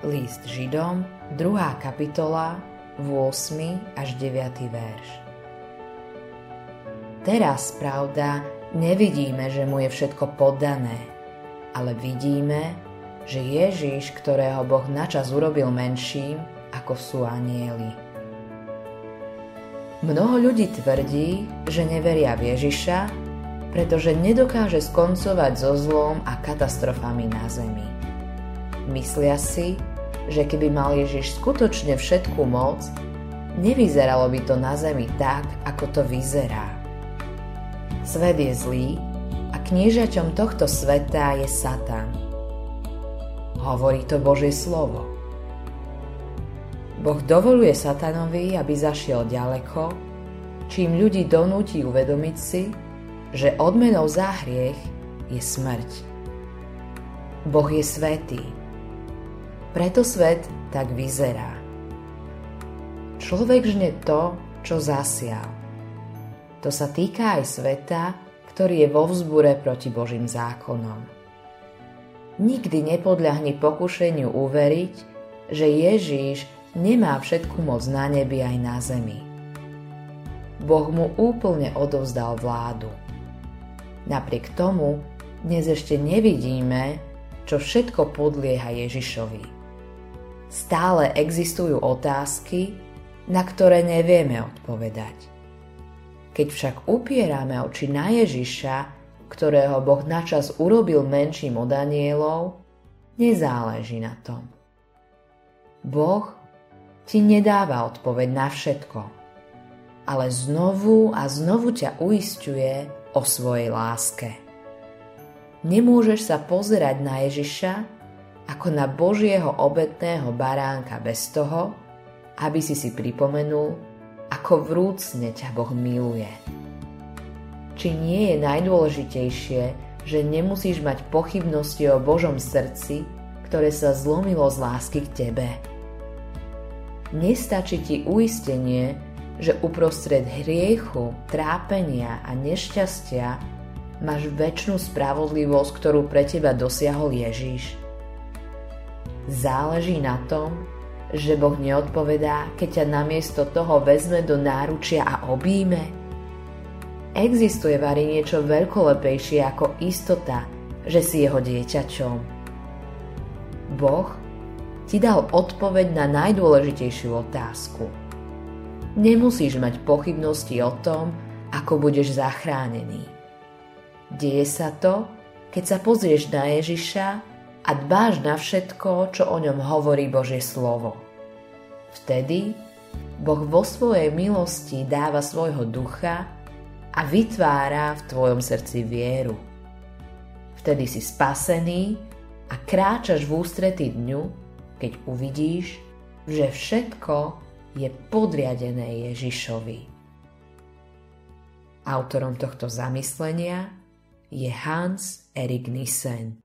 List Židom, 2. kapitola, 8. až 9. verš. Teraz, pravda, nevidíme, že mu je všetko poddané, ale vidíme, že Ježiš, ktorého Boh načas urobil menším, ako sú anieli. Mnoho ľudí tvrdí, že neveria v Ježiša, pretože nedokáže skoncovať so zlom a katastrofami na zemi. Myslia si, že keby mal Ježiš skutočne všetku moc, nevyzeralo by to na zemi tak, ako to vyzerá. Svet je zlý a kniežaťom tohto sveta je Satan. Hovorí to Božie slovo. Boh dovoluje Satanovi, aby zašiel ďaleko, čím ľudí donúti uvedomiť si, že odmenou za hriech je smrť. Boh je svetý preto svet tak vyzerá. Človek žne to, čo zasial. To sa týka aj sveta, ktorý je vo vzbure proti Božím zákonom. Nikdy nepodľahni pokušeniu uveriť, že Ježíš nemá všetku moc na nebi aj na zemi. Boh mu úplne odovzdal vládu. Napriek tomu dnes ešte nevidíme, čo všetko podlieha Ježišovi. Stále existujú otázky, na ktoré nevieme odpovedať. Keď však upierame oči na Ježiša, ktorého Boh načas urobil menším od anielov, nezáleží na tom. Boh ti nedáva odpoveď na všetko, ale znovu a znovu ťa uistuje o svojej láske. Nemôžeš sa pozerať na Ježiša, ako na Božieho obetného baránka bez toho, aby si si pripomenul, ako vrúcne ťa Boh miluje. Či nie je najdôležitejšie, že nemusíš mať pochybnosti o Božom srdci, ktoré sa zlomilo z lásky k tebe. Nestačí ti uistenie, že uprostred hriechu, trápenia a nešťastia máš väčšinu spravodlivosť, ktorú pre teba dosiahol Ježíš. Záleží na tom, že Boh neodpovedá, keď ťa namiesto toho vezme do náručia a obíme? Existuje vari niečo veľkolepejšie ako istota, že si jeho dieťačom. Boh ti dal odpoveď na najdôležitejšiu otázku. Nemusíš mať pochybnosti o tom, ako budeš zachránený. Deje sa to, keď sa pozrieš na Ježiša a dbáš na všetko, čo o ňom hovorí Božie slovo. Vtedy Boh vo svojej milosti dáva svojho ducha a vytvára v tvojom srdci vieru. Vtedy si spasený a kráčaš v ústretí dňu, keď uvidíš, že všetko je podriadené Ježišovi. Autorom tohto zamyslenia je Hans Erik Nissen.